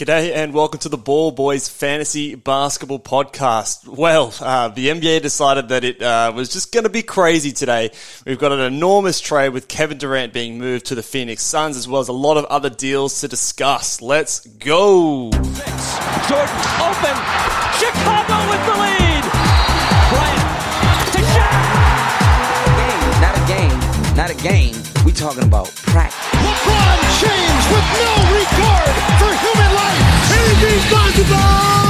G'day and welcome to the Ball Boys Fantasy Basketball Podcast. Well, uh, the NBA decided that it uh, was just going to be crazy today. We've got an enormous trade with Kevin Durant being moved to the Phoenix Suns, as well as a lot of other deals to discuss. Let's go. Jordan open. Chicago with the lead. Bryant to Shaq. Not a game, not a game. We talking about practice. With no regard for human life. Anything's possible. Bosh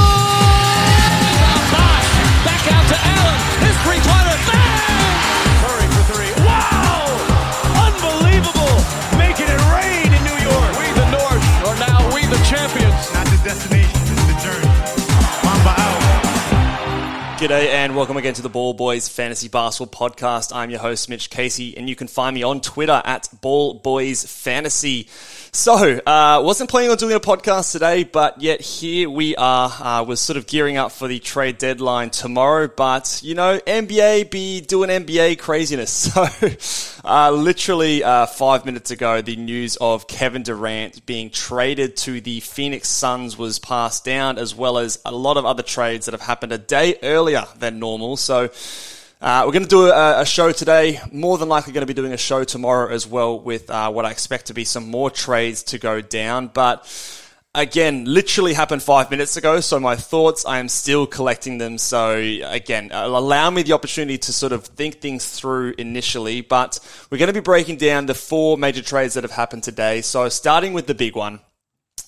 G'day and welcome again to the Ball Boys Fantasy Basketball Podcast. I'm your host, Mitch Casey, and you can find me on Twitter at Ball Boys Fantasy. So, uh, wasn't planning on doing a podcast today, but yet here we are. Uh, we're sort of gearing up for the trade deadline tomorrow, but you know, NBA be doing NBA craziness. So, uh, literally uh, five minutes ago, the news of Kevin Durant being traded to the Phoenix Suns was passed down, as well as a lot of other trades that have happened a day earlier than normal. So, uh, we're going to do a, a, show today. More than likely, going to be doing a show tomorrow as well with uh, what I expect to be some more trades to go down. But again, literally happened five minutes ago. So my thoughts, I am still collecting them. So again, allow me the opportunity to sort of think things through initially. But we're going to be breaking down the four major trades that have happened today. So starting with the big one.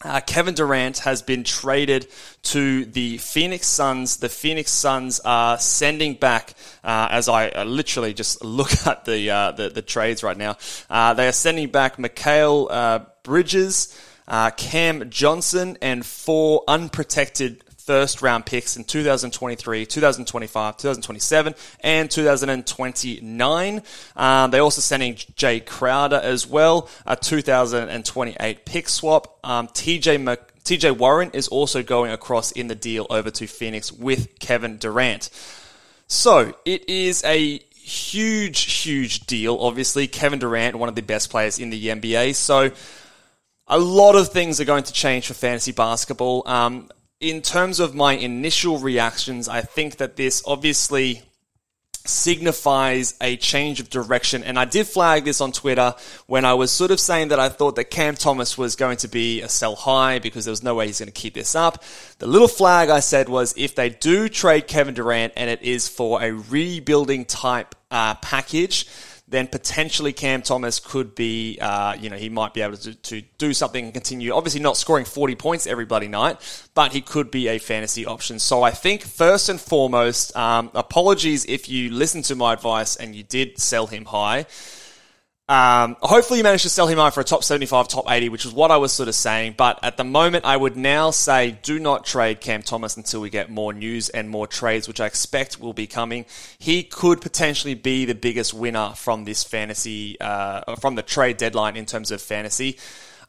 Uh, Kevin Durant has been traded to the Phoenix Suns. The Phoenix Suns are sending back, uh, as I uh, literally just look at the, uh, the, the trades right now. Uh, they are sending back Mikal uh, Bridges, Cam Johnson, and four unprotected first round picks in 2023, 2025, 2027, and 2029. Um, they're also sending Jae Crowder as well, a 2028 pick swap. Um, TJ Mc- TJ Warren is also going across in the deal over to Phoenix with Kevin Durant. So it is a huge, huge deal. Obviously, Kevin Durant, one of the best players in the NBA. So a lot of things are going to change for fantasy basketball. Um, in terms of my initial reactions, I think that this obviously signifies a change of direction. And I did flag this on Twitter when I was sort of saying that I thought that Cam Thomas was going to be a sell high because there was no way he's going to keep this up. The little flag I said was if they do trade Kevin Durant and it is for a rebuilding type uh, package, then potentially Cam Thomas could be, uh, you know, he might be able to, to do something and continue. Obviously, not scoring 40 points every bloody night, but he could be a fantasy option. So I think first and foremost, um, apologies if you listened to my advice and you did sell him high. Um, hopefully, you managed to sell him out for a top 75, top 80, which is what I was sort of saying. But at the moment, I would now say do not trade Cam Thomas until we get more news and more trades, which I expect will be coming. He could potentially be the biggest winner from this fantasy, uh, from the trade deadline in terms of fantasy.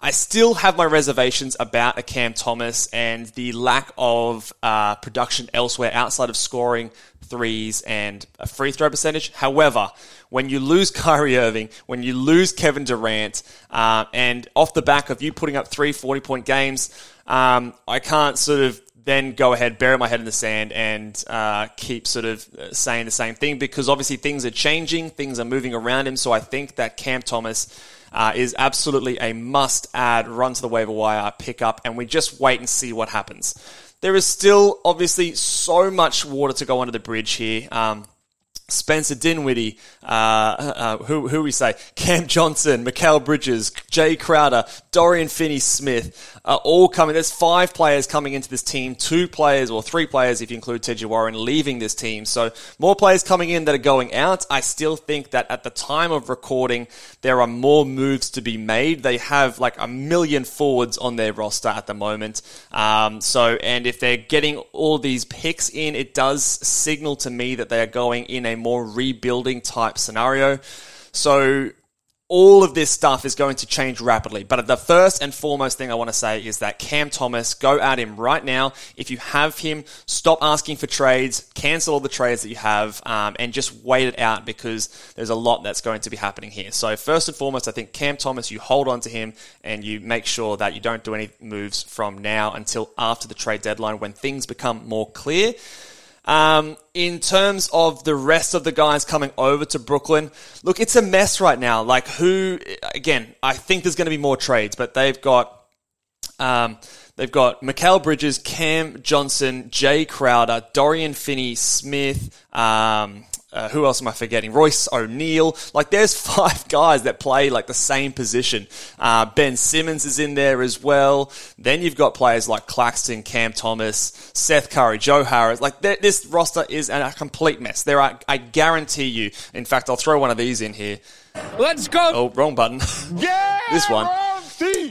I still have my reservations about a Cam Thomas and the lack of uh, production elsewhere outside of scoring threes and a free throw percentage. However, when you lose Kyrie Irving, when you lose Kevin Durant, uh, and off the back of you putting up three 40 point games, um, I can't sort of then go ahead, bury my head in the sand, and uh, keep sort of saying the same thing because obviously things are changing, things are moving around him. So I think that Cam Thomas uh, is absolutely a must add run to the waiver wire pick up, and we just wait and see what happens. There is still obviously so much water to go under the bridge here. Um, Spencer Dinwiddie, uh, uh, who, who we say, Cam Johnson, Mikal Bridges, Jae Crowder, Dorian Finney-Smith, are all coming. There's five players coming into this team, two players or three players if you include TJ Warren leaving this team. So more players coming in that are going out. I still think that at the time of recording, there are more moves to be made. They have like a million forwards on their roster at the moment. Um, so, and if they're getting all these picks in, it does signal to me that they are going in a more rebuilding type scenario. So all of this stuff is going to change rapidly. But the first and foremost thing I want to say is that Cam Thomas, go at him right now. If you have him, stop asking for trades, cancel all the trades that you have, um, and just wait it out because there's a lot that's going to be happening here. So first and foremost, I think Cam Thomas, you hold on to him and you make sure that you don't do any moves from now until after the trade deadline when things become more clear. Um, in terms of the rest of the guys coming over to Brooklyn, look, it's a mess right now. Like, who, again, I think there's going to be more trades, but they've got, um, they've got Mikal Bridges, Cam Johnson, Jae Crowder, Dorian Finney Smith, um, uh, who else am I forgetting? Royce O'Neal. Like, there's five guys that play like the same position. Uh, ben Simmons is in there as well. Then you've got players like Claxton, Cam Thomas, Seth Curry, Joe Harris. Like, this roster is a complete mess. There are, I guarantee you. In fact, I'll throw one of these in here. Let's go. Oh, wrong button. Yeah, this one.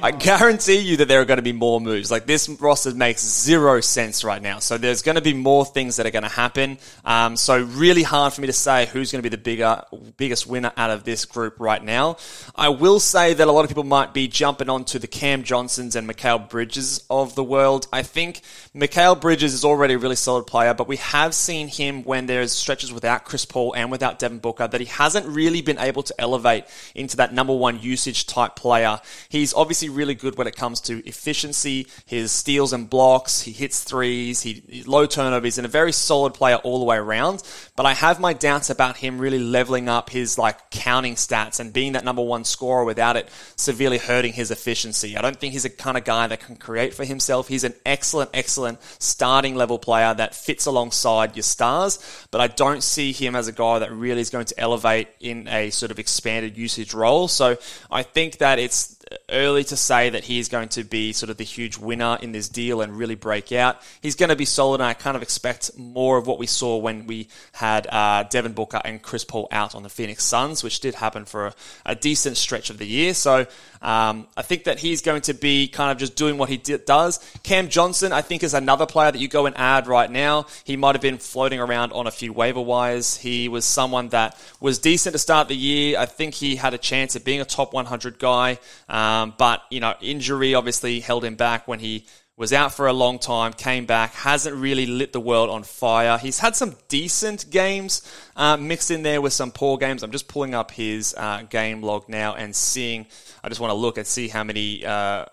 I guarantee you that there are going to be more moves. Like this roster makes zero sense right now. So there's going to be more things that are going to happen. Um, so really hard for me to say who's going to be the bigger, biggest winner out of this group right now. I will say that a lot of people might be jumping onto the Cam Johnsons and Mikal Bridges of the world. I think Mikal Bridges is already a really solid player, but we have seen him when there's stretches without Chris Paul and without Devin Booker that he hasn't really been able to elevate into that number one usage type player. He's obviously really good when it comes to efficiency, his steals and blocks, he hits threes, he low turnovers, and a very solid player all the way around. But I have my doubts about him really leveling up his like counting stats and being that number one scorer without it severely hurting his efficiency. I don't think he's a kind of guy that can create for himself. He's an excellent, excellent starting level player that fits alongside your stars, but I don't see him as a guy that really is going to elevate in a sort of expanded usage role. So I think that it's early to say that he is going to be sort of the huge winner in this deal and really break out. He's going to be solid, and I kind of expect more of what we saw when we had uh, Devin Booker and Chris Paul out on the Phoenix Suns, which did happen for a, a decent stretch of the year. So um, I think that he's going to be kind of just doing what he does. Cam Johnson, I think, is another player that you go and add right now. He might have been floating around on a few waiver wires. He was someone that was decent to start the year. I think he had a chance at being a top 100 guy. Um, but, you know, injury obviously held him back when he was out for a long time, came back, hasn't really lit the world on fire. He's had some decent games uh, mixed in there with some poor games. I'm just pulling up his uh, game log now and seeing. I just want to look and see how many. Uh,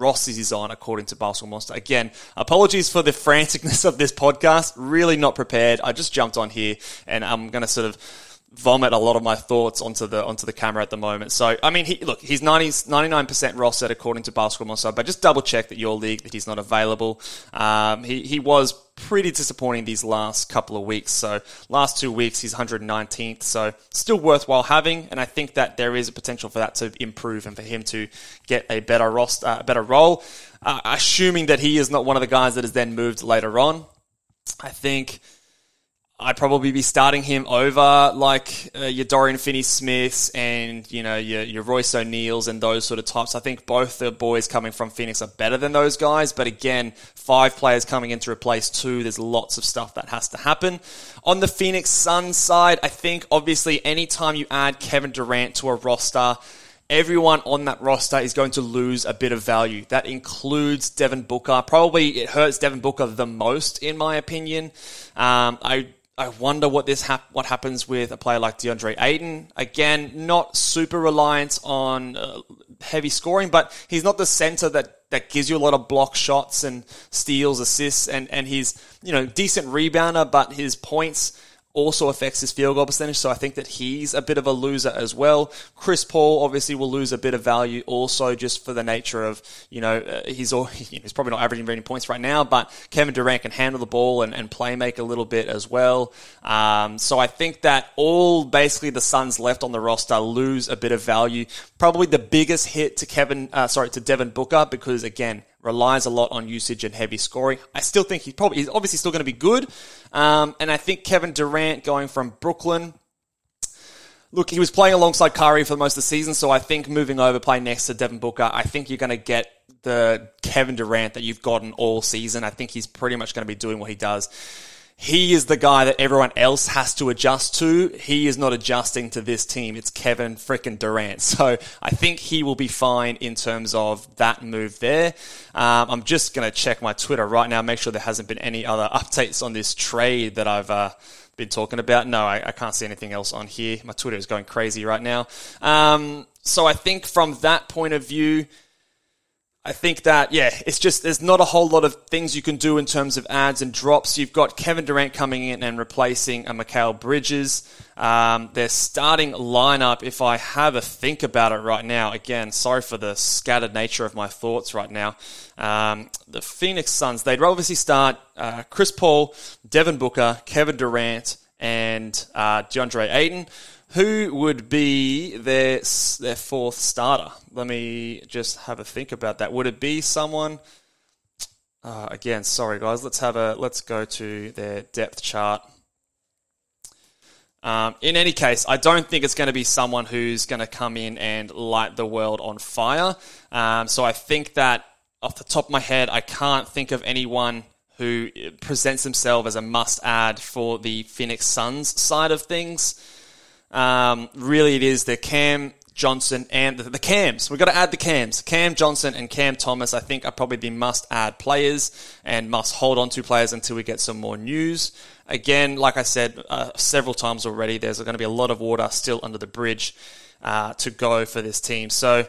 rosters he's on according to Basketball Monster. Again, apologies for the franticness of this podcast. Really not prepared. I just jumped on here and I'm going to sort of vomit a lot of my thoughts onto the onto the camera at the moment. So I mean, he, look, he's 99 percent rostered according to Basketball Monster, but just double check that your league that he's not available. Um, he he was pretty disappointing these last couple of weeks. So last two weeks he's 119th, so still worthwhile having. And I think that there is a potential for that to improve and for him to get a better roster, uh, better role. Uh, assuming that he is not one of the guys that is then moved later on. I think I'd probably be starting him over like uh, your Dorian Finney-Smiths and you know your, your Royce O'Neals and those sort of types. I think both the boys coming from Phoenix are better than those guys, but again, five players coming in to replace two. There's lots of stuff that has to happen. On the Phoenix Suns side, I think obviously anytime you add Kevin Durant to a roster, everyone on that roster is going to lose a bit of value. That includes Devin Booker. Probably it hurts Devin Booker the most, in my opinion. Um, I I wonder what this hap- what happens with a player like DeAndre Ayton. Again, not super reliant on uh, heavy scoring, but he's not the center that that gives you a lot of block shots and steals, assists, and and he's you know decent rebounder, but his points also affects his field goal percentage. So I think that he's a bit of a loser as well. Chris Paul obviously will lose a bit of value also just for the nature of, you know, uh, he's, all, he's probably not averaging very many points right now, but Kevin Durant can handle the ball and, and play make a little bit as well. Um, so I think that all basically the Suns left on the roster lose a bit of value. Probably the biggest hit to Kevin, uh, sorry, to Devin Booker because again, relies a lot on usage and heavy scoring. I still think he's probably, he's obviously still going to be good. Um, and I think Kevin Durant going from Brooklyn, look, he was playing alongside Curry for most of the season, so I think moving over, playing next to Devin Booker, I think you're going to get the Kevin Durant that you've gotten all season. I think he's pretty much going to be doing what he does he is the guy that everyone else has to adjust to. He is not adjusting to this team. It's Kevin frickin' Durant. So I think he will be fine in terms of that move there. Um, I'm just going to check my Twitter right now, make sure there hasn't been any other updates on this trade that I've uh, been talking about. No, I, I, can't see anything else on here. My Twitter is going crazy right now. Um, so I think from that point of view, I think that, yeah, it's just, there's not a whole lot of things you can do in terms of adds and drops. You've got Kevin Durant coming in and replacing a Mikal Bridges. Um, their starting lineup, if I have a think about it right now, again, sorry for the scattered nature of my thoughts right now. Um, the Phoenix Suns, they'd obviously start uh, Chris Paul, Devin Booker, Kevin Durant, and uh, DeAndre Ayton. Who would be their their fourth starter? Let me just have a think about that. Would it be someone? Uh, again, sorry guys. Let's have a let's go to their depth chart. Um, in any case, I don't think it's going to be someone who's going to come in and light the world on fire. Um, so I think that off the top of my head, I can't think of anyone who presents themselves as a must add for the Phoenix Suns side of things. Um, really, it is the Cam Johnson and the, the Cams. We've got to add the Cams. Cam Johnson and Cam Thomas, I think, are probably the must add players and must hold on to players until we get some more news. Again, like I said uh, several times already, there's going to be a lot of water still under the bridge uh, to go for this team. So,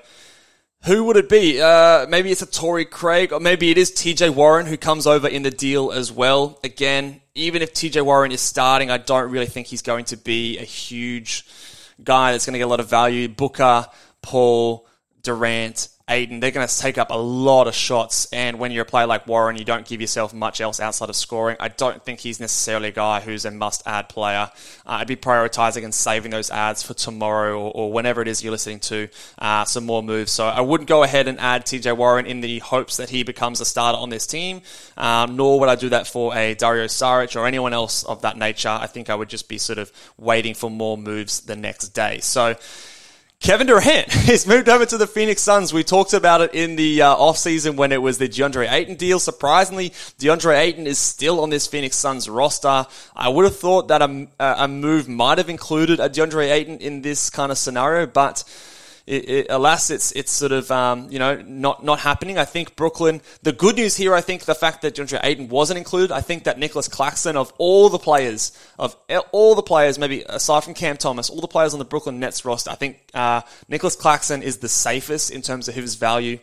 who would it be? Uh, maybe it's a Torrey Craig, or maybe it is TJ Warren who comes over in the deal as well. Again, even if TJ Warren is starting, I don't really think he's going to be a huge guy that's going to get a lot of value. Booker, Paul, Durant, Ayton, they're going to take up a lot of shots. And when you're a player like Warren, you don't give yourself much else outside of scoring. I don't think he's necessarily a guy who's a must add player. Uh, I'd be prioritizing and saving those adds for tomorrow or, or whenever it is you're listening to uh, some more moves. So I wouldn't go ahead and add TJ Warren in the hopes that he becomes a starter on this team, um, nor would I do that for a Dario Saric or anyone else of that nature. I think I would just be sort of waiting for more moves the next day. So, Kevin Durant has moved over to the Phoenix Suns. We talked about it in the uh, offseason when it was the DeAndre Ayton deal. Surprisingly, DeAndre Ayton is still on this Phoenix Suns roster. I would have thought that a, a move might have included a DeAndre Ayton in this kind of scenario, but it, it, alas, it's it's sort of um, you know not not happening. I think Brooklyn. The good news here, I think, the fact that DeAndre Ayton wasn't included. I think that Nicholas Claxton, of all the players, of all the players, maybe aside from Cam Thomas, all the players on the Brooklyn Nets roster, I think uh, Nicholas Claxton is the safest in terms of his value.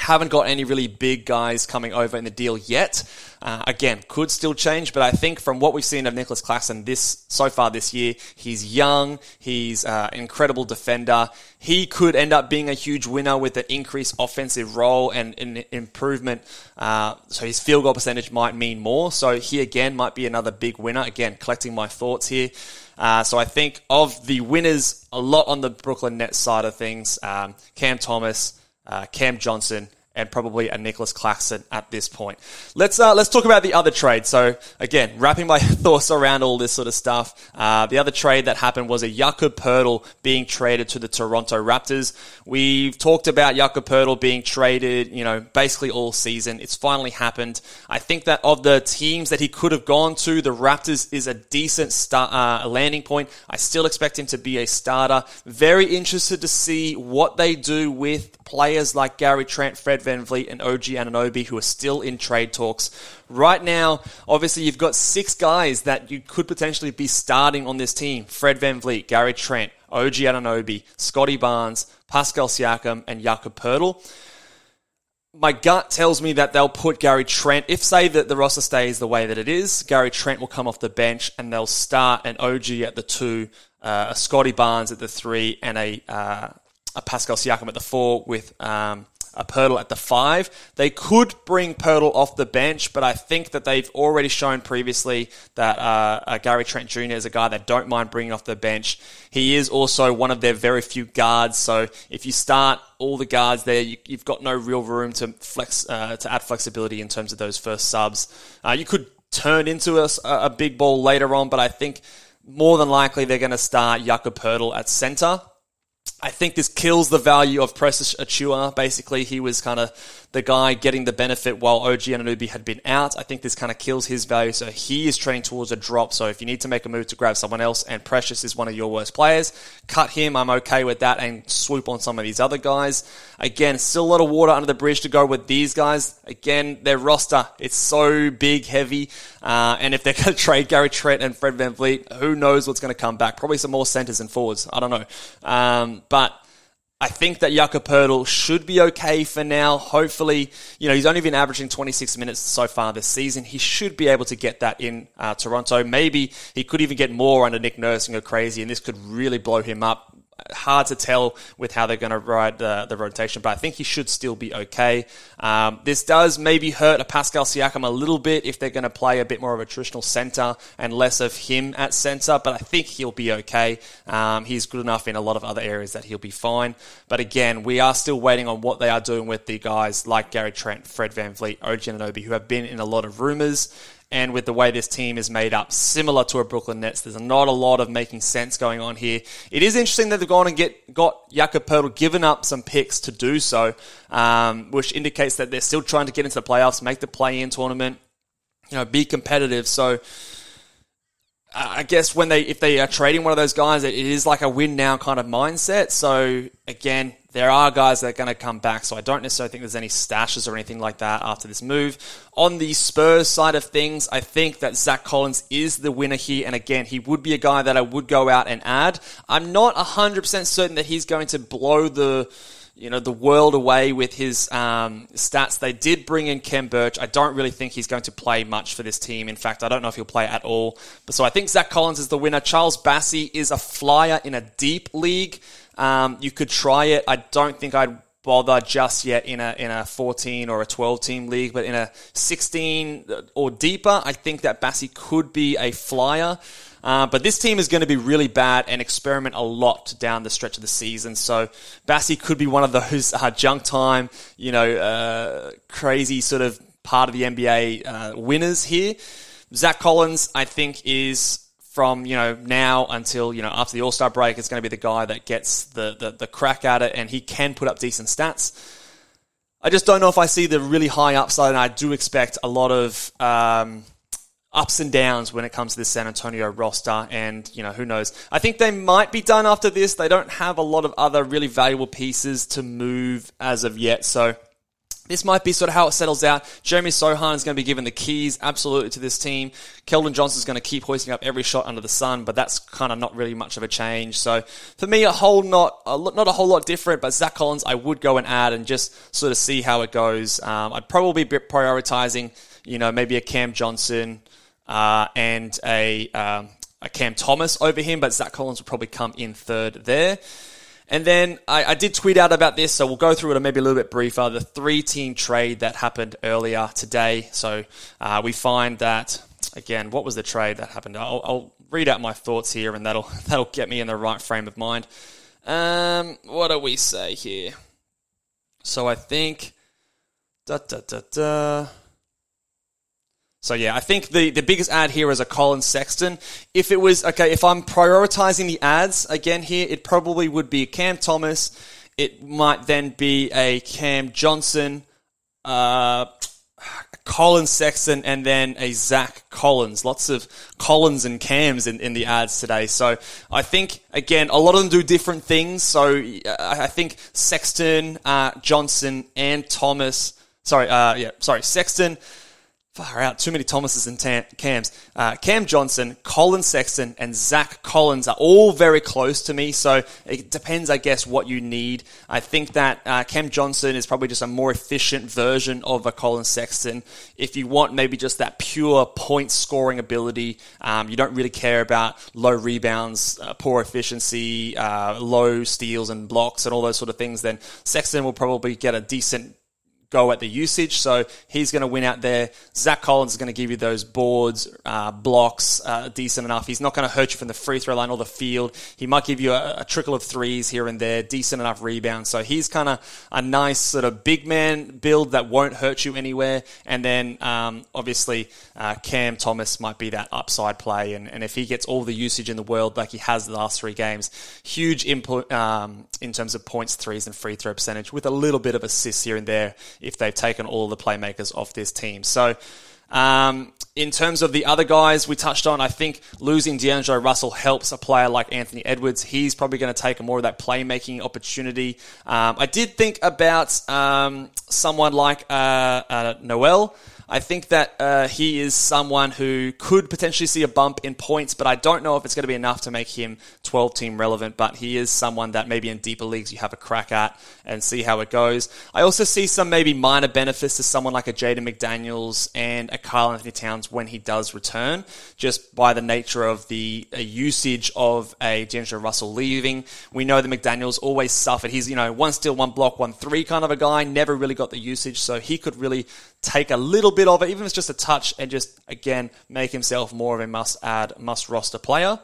Haven't got any really big guys coming over in the deal yet. Uh, again, could still change, but I think from what we've seen of Nicholas Claxton this so far this year, he's young, he's uh, an incredible defender. He could end up being a huge winner with an increased offensive role and an improvement. Uh, so his field goal percentage might mean more. So he again might be another big winner. Again, collecting my thoughts here. Uh, so I think of the winners, a lot on the Brooklyn Nets side of things. Um, Cam Thomas uh, Uh, Cam Johnson, and probably a Nicholas Claxton at this point. Let's uh, let's talk about the other trade. So again, wrapping my thoughts around all this sort of stuff. Uh, the other trade that happened was a Jakob Poeltl being traded to the Toronto Raptors. We've talked about Jakob Poeltl being traded, you know, basically all season. It's finally happened. I think that of the teams that he could have gone to, the Raptors is a decent start, uh, landing point. I still expect him to be a starter. Very interested to see what they do with players like Gary Trent, Fred VanVleet, and OG Anunoby who are still in trade talks. Right now, obviously, you've got six guys that you could potentially be starting on this team Fred VanVleet, Gary Trent, OG Anunoby, Scottie Barnes, Pascal Siakam, and Jakob Poeltl. My gut tells me that they'll put Gary Trent, if say that the roster stays the way that it is, Gary Trent will come off the bench and they'll start an OG at the two, uh, a Scottie Barnes at the three, and a, uh, a Pascal Siakam at the four with um, a Poeltl at the five. They could bring Poeltl off the bench, but I think that they've already shown previously that uh, uh, Gary Trent Jr. is a guy that don't mind bringing off the bench. He is also one of their very few guards, so if you start all the guards there, you, have got no real room to flex uh, to add flexibility in terms of those first subs. Uh, you could turn into a, a big ball later on, but I think more than likely they're going to start Jakob Poeltl at center I think this kills the value of Precious Achiuwa. Basically, he was kind of the guy getting the benefit while OG Anunoby had been out. I think this kind of kills his value. So he is trending towards a drop. So if you need to make a move to grab someone else and Precious is one of your worst players, cut him. I'm okay with that and swoop on some of these other guys. Again, still a lot of water under the bridge to go with these guys. Again, their roster, it's so big, heavy. Uh, and if they're going to trade Gary Trent and Fred VanVleet, who knows what's going to come back? Probably some more centers and forwards. I don't know. Um, but I think that Jakob Poeltl should be okay for now. Hopefully, you know, he's only been averaging 26 minutes so far this season. He should be able to get that in uh, Toronto. Maybe he could even get more under Nick Nurse and go crazy, and this could really blow him up hard to tell with how they're going to ride the, the rotation, but I think he should still be okay. Um, this does maybe hurt a Pascal Siakam a little bit if they're going to play a bit more of a traditional center and less of him at center, but I think he'll be okay. Um, he's good enough in a lot of other areas that he'll be fine. But again, we are still waiting on what they are doing with the guys like Gary Trent, Fred VanVleet, OG Anunoby, who have been in a lot of rumors and with the way this team is made up, similar to a Brooklyn Nets, there's not a lot of making sense going on here. It is interesting that they've gone and get got Jakob Poeltl given up some picks to do so, um, which indicates that they're still trying to get into the playoffs, make the play-in tournament, you know, be competitive. So. I guess when they if they are trading one of those guys, it is like a win now kind of mindset. So again, there are guys that are going to come back, so I don't necessarily think there's any stashes or anything like that after this move. On the Spurs side of things, I think that Zach Collins is the winner here, and again, he would be a guy that I would go out and add. I'm not 100% certain that he's going to blow the you know, the world away with his um, stats. They did bring in Khem Birch. I don't really think he's going to play much for this team. In fact, I don't know if he'll play at all. But so I think Zach Collins is the winner. Charles Bassey is a flyer in a deep league. Um, you could try it. I don't think I'd bother just yet in a in a 14 or a 12 team league, but in a 16 or deeper, I think that Bassey could be a flyer. Uh, but this team is going to be really bad and experiment a lot down the stretch of the season. So Bassey could be one of those uh, junk time, you know, uh, crazy sort of part of the NBA uh, winners here. Zach Collins, I think, is from you know now until you know after the All Star break is going to be the guy that gets the, the, the crack at it, and he can put up decent stats. I just don't know if I see the really high upside, and I do expect a lot of um, ups and downs when it comes to the San Antonio roster. And you know who knows? I think they might be done after this. They don't have a lot of other really valuable pieces to move as of yet, so this might be sort of how it settles out. Jeremy Sochan is going to be given the keys absolutely to this team. Keldon Johnson is going to keep hoisting up every shot under the sun, but that's kind of not really much of a change. So for me, a whole not a, not a whole lot different. But Zach Collins, I would go and add and just sort of see how it goes. Um, I'd probably be prioritizing, you know, maybe a Cam Johnson uh, and a um, a Cam Thomas over him, but Zach Collins will probably come in third there. And then I, I, did tweet out about this, so we'll go through it maybe a little bit briefer. The three team trade that happened earlier today. So uh, we find that, again, what was the trade that happened? I'll, I'll, read out my thoughts here, and that'll, that'll get me in the right frame of mind. Um, what do we say here? So I think. Da, da, da, da. So yeah, I think the, the biggest add here is a Collin Sexton. If it was okay, if I'm prioritizing the adds again here, it probably would be Cam Thomas. It might then be a Cam Johnson, uh, Collin Sexton, and then a Zach Collins. Lots of Collins and Cams in, in the adds today. So I think again, a lot of them do different things. So I think Sexton, uh, Johnson, and Thomas. Sorry, uh, yeah, sorry, Sexton. Far out. Too many Thomases and Tam- Cams. Uh, Cam Johnson, Collin Sexton, and Zach Collins are all very close to me. So it depends, I guess, what you need. I think that uh, Cam Johnson is probably just a more efficient version of a Collin Sexton. If you want maybe just that pure point scoring ability, um, you don't really care about low rebounds, uh, poor efficiency, uh, low steals and blocks, and all those sort of things, then Sexton will probably get a decent go at the usage. So he's going to win out there. Zach Collins is going to give you those boards, uh, blocks, uh, decent enough. He's not going to hurt you from the free throw line or the field. He might give you a, a trickle of threes here and there, decent enough rebounds. So he's kind of a nice sort of big man build that won't hurt you anywhere. And then um, obviously uh, Cam Thomas might be that upside play. And, and if he gets all the usage in the world like he has the last three games, huge input um, in terms of points, threes, and free throw percentage with a little bit of assists here and there if they've taken all the playmakers off this team. So, um, in terms of the other guys we touched on, I think losing D'Angelo Russell helps a player like Anthony Edwards. He's probably going to take more of that playmaking opportunity. Um, I did think about um, someone like uh, uh, Noel. I think that uh, he is someone who could potentially see a bump in points, but I don't know if it's going to be enough to make him 12 team relevant. But he is someone that maybe in deeper leagues you have a crack at and see how it goes. I also see some maybe minor benefits to someone like a Jaden McDaniels and a Karl Anthony Towns when he does return, just by the nature of the usage of a D'Angelo Russell leaving. We know that McDaniels always suffered. He's, you know, one steal, one block, one three kind of a guy, never really got the usage, so he could really take a little bit of it, even if it's just a touch, and just again make himself more of a must add, must roster player.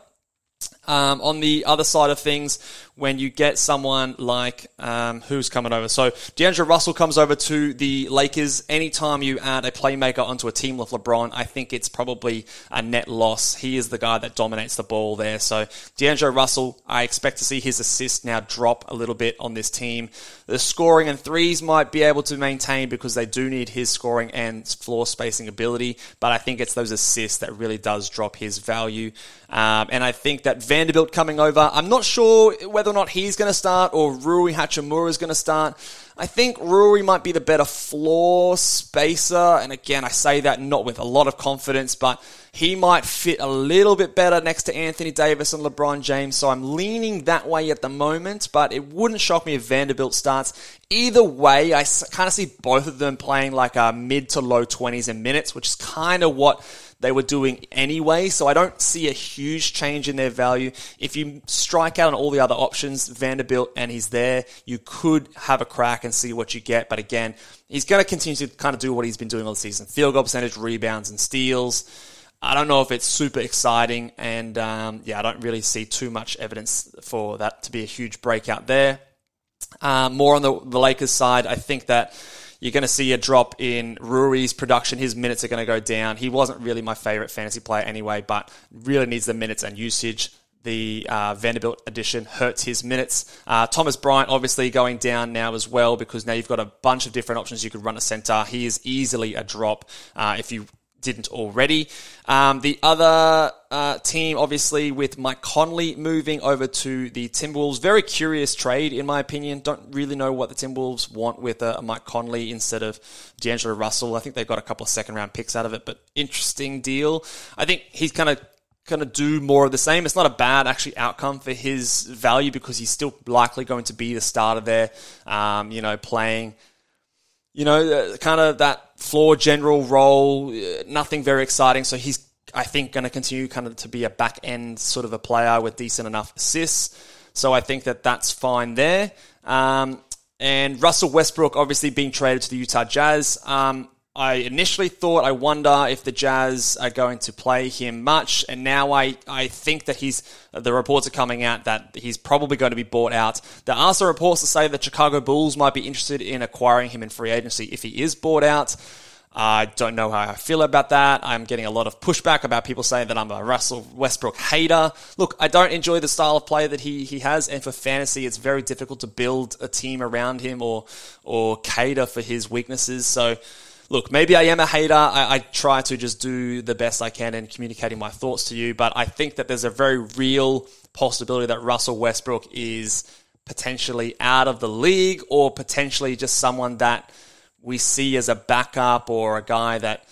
Um, on the other side of things, when you get someone like um, who's coming over, so D'Angelo Russell comes over to the Lakers. Anytime you add a playmaker onto a team with LeBron, I think it's probably a net loss. He is the guy that dominates the ball there. So D'Angelo Russell, I expect to see his assist now drop a little bit on this team. The scoring and threes might be able to maintain because they do need his scoring and floor spacing ability, but I think it's those assists that really does drop his value. Um, and I think that Vanderbilt coming over, I'm not sure whether or not he's going to start or Rui Hachimura is going to start. I think Rui might be the better floor spacer. And again, I say that not with a lot of confidence, but he might fit a little bit better next to Anthony Davis and LeBron James. So I'm leaning that way at the moment, but it wouldn't shock me if Vanderbilt starts. Either way, I kind of see both of them playing like a mid to low 20s in minutes, which is kind of what they were doing anyway. So I don't see a huge change in their value. If you strike out on all the other options, Vanderbilt, and he's there, you could have a crack and see what you get. But again, he's going to continue to kind of do what he's been doing all season field goal percentage, rebounds, and steals. I don't know if it's super exciting, and um, yeah, I don't really see too much evidence for that to be a huge breakout there. Um, more on the, the Lakers side, I think that you're going to see a drop in Rui's production. His minutes are going to go down. He wasn't really my favorite fantasy player anyway, but really needs the minutes and usage. The uh, Vanderbilt edition hurts his minutes. Uh, Thomas Bryant obviously going down now as well because now you've got a bunch of different options you could run a center. He is easily a drop uh, if you didn't already. Um, the other uh, team, obviously, with Mike Conley moving over to the Timberwolves. Very curious trade, in my opinion. Don't really know what the Timberwolves want with a, uh, Mike Conley instead of D'Angelo Russell. I think they've got a couple of second round picks out of it, but interesting deal. I think he's kind of going to do more of the same. It's not a bad actually outcome for his value because he's still likely going to be the starter there. Um, you know, playing you know, uh, kind of that floor general role, uh, nothing very exciting. So he's, I think, going to continue kind of to be a back end sort of a player with decent enough assists. So I think that that's fine there. Um, and Russell Westbrook obviously being traded to the Utah Jazz. Um, I initially thought, I wonder if the Jazz are going to play him much, and now I, I think that he's the reports are coming out that he's probably going to be bought out. There are some reports to say that Chicago Bulls might be interested in acquiring him in free agency if he is bought out. I don't know how I feel about that. I'm getting a lot of pushback about people saying that I'm a Russell Westbrook hater. Look, I don't enjoy the style of play that he, he has, and for fantasy, it's very difficult to build a team around him or or cater for his weaknesses. So look, maybe I am a hater. I, I, try to just do the best I can in communicating my thoughts to you, but I think that there's a very real possibility that Russell Westbrook is potentially out of the league or potentially just someone that we see as a backup or a guy that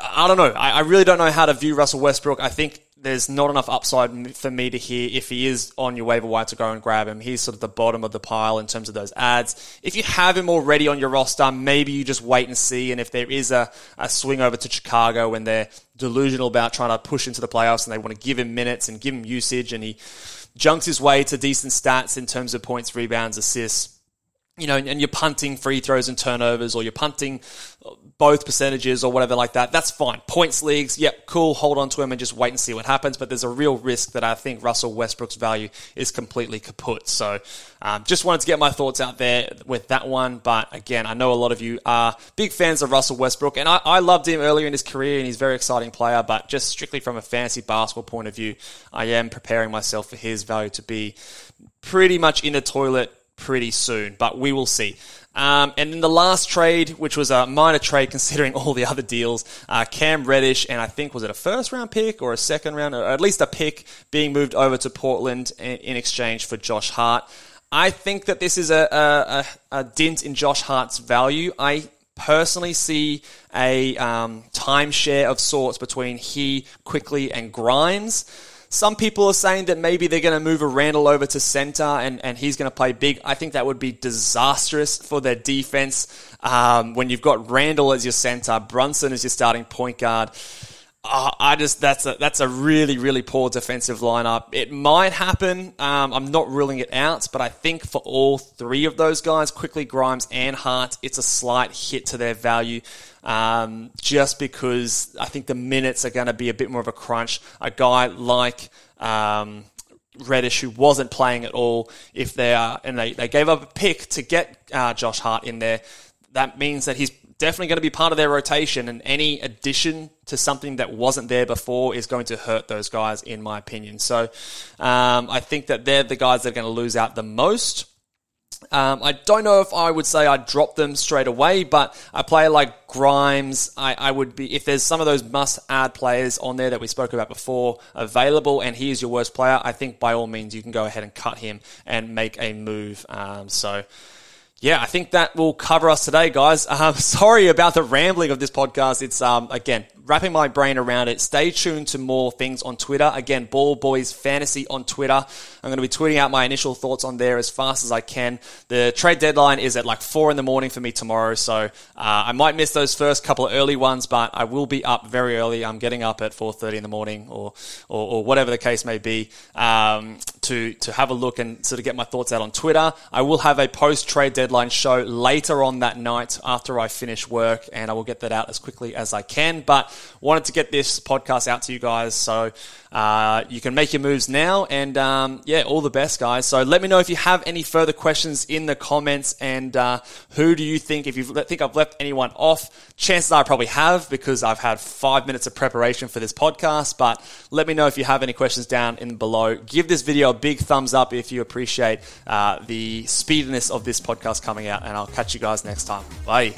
I don't know. I, I really don't know how to view Russell Westbrook. I think there's not enough upside for me to hear if he is on your waiver wire to go and grab him. He's sort of the bottom of the pile in terms of those adds. If you have him already on your roster, maybe you just wait and see. And if there is a, a swing over to Chicago when they're delusional about trying to push into the playoffs and they want to give him minutes and give him usage and he junks his way to decent stats in terms of points, rebounds, assists, you know, and you're punting free throws and turnovers, or you're punting both percentages or whatever like that, that's fine. Points leagues, yep, cool, hold on to him and just wait and see what happens. But there's a real risk that I think Russell Westbrook's value is completely kaput. So um, just wanted to get my thoughts out there with that one. But again, I know a lot of you are big fans of Russell Westbrook, and I, I loved him earlier in his career, and he's a very exciting player. But just strictly from a fantasy basketball point of view, I am preparing myself for his value to be pretty much in the toilet pretty soon, but we will see. Um, and then the last trade, which was a minor trade considering all the other deals, uh, Cam Reddish and I think was it a first round pick or a second round, or at least a pick being moved over to Portland in, exchange for Josh Hart. I think that this is a, a, a, a dint in Josh Hart's value. I personally see a um, timeshare of sorts between he, Quickley, and Grimes. Some people are saying that maybe they're going to move a Randle over to center and, and he's going to play big. I think that would be disastrous for their defense um, when you've got Randle as your center, Brunson as your starting point guard. Uh, I just that's a that's a really really poor defensive lineup. It might happen. Um, I'm not ruling it out, but I think for all three of those guys, Quickley Grimes and Hart, it's a slight hit to their value. Um, just because I think the minutes are going to be a bit more of a crunch. A guy like um, Reddish who wasn't playing at all, if they are, and they, they gave up a pick to get uh, Josh Hart in there, that means that he's definitely going to be part of their rotation, and any addition to something that wasn't there before is going to hurt those guys, in my opinion. So um, I think that they're the guys that are going to lose out the most. Um, I don't know if I would say I'd drop them straight away, but a player like Grimes, I, I would be, if there's some of those must add players on there that we spoke about before available and he is your worst player, I think by all means you can go ahead and cut him and make a move. Um, so, yeah, I think that will cover us today, guys. Um, sorry about the rambling of this podcast. It's, um, again, wrapping my brain around it. Stay tuned to more things on Twitter. Again, Ball Boys Fantasy on Twitter. I'm going to be tweeting out my initial thoughts on there as fast as I can. The trade deadline is at like four in the morning for me tomorrow, so uh, I might miss those first couple of early ones, but I will be up very early. I'm getting up at 4:30 in the morning, or or, or whatever the case may be, um, to to have a look and sort of get my thoughts out on Twitter. I will have a post trade deadline show later on that night after I finish work, and I will get that out as quickly as I can. But wanted to get this podcast out to you guys so uh, you can make your moves now. And um, yeah, all the best, guys. So let me know if you have any further questions in the comments. And uh, who do you think, if you think I've left anyone off, chances are I probably have because I've had five minutes of preparation for this podcast. But let me know if you have any questions down in below. Give this video a big thumbs up if you appreciate uh, the speediness of this podcast coming out. And I'll catch you guys next time. Bye.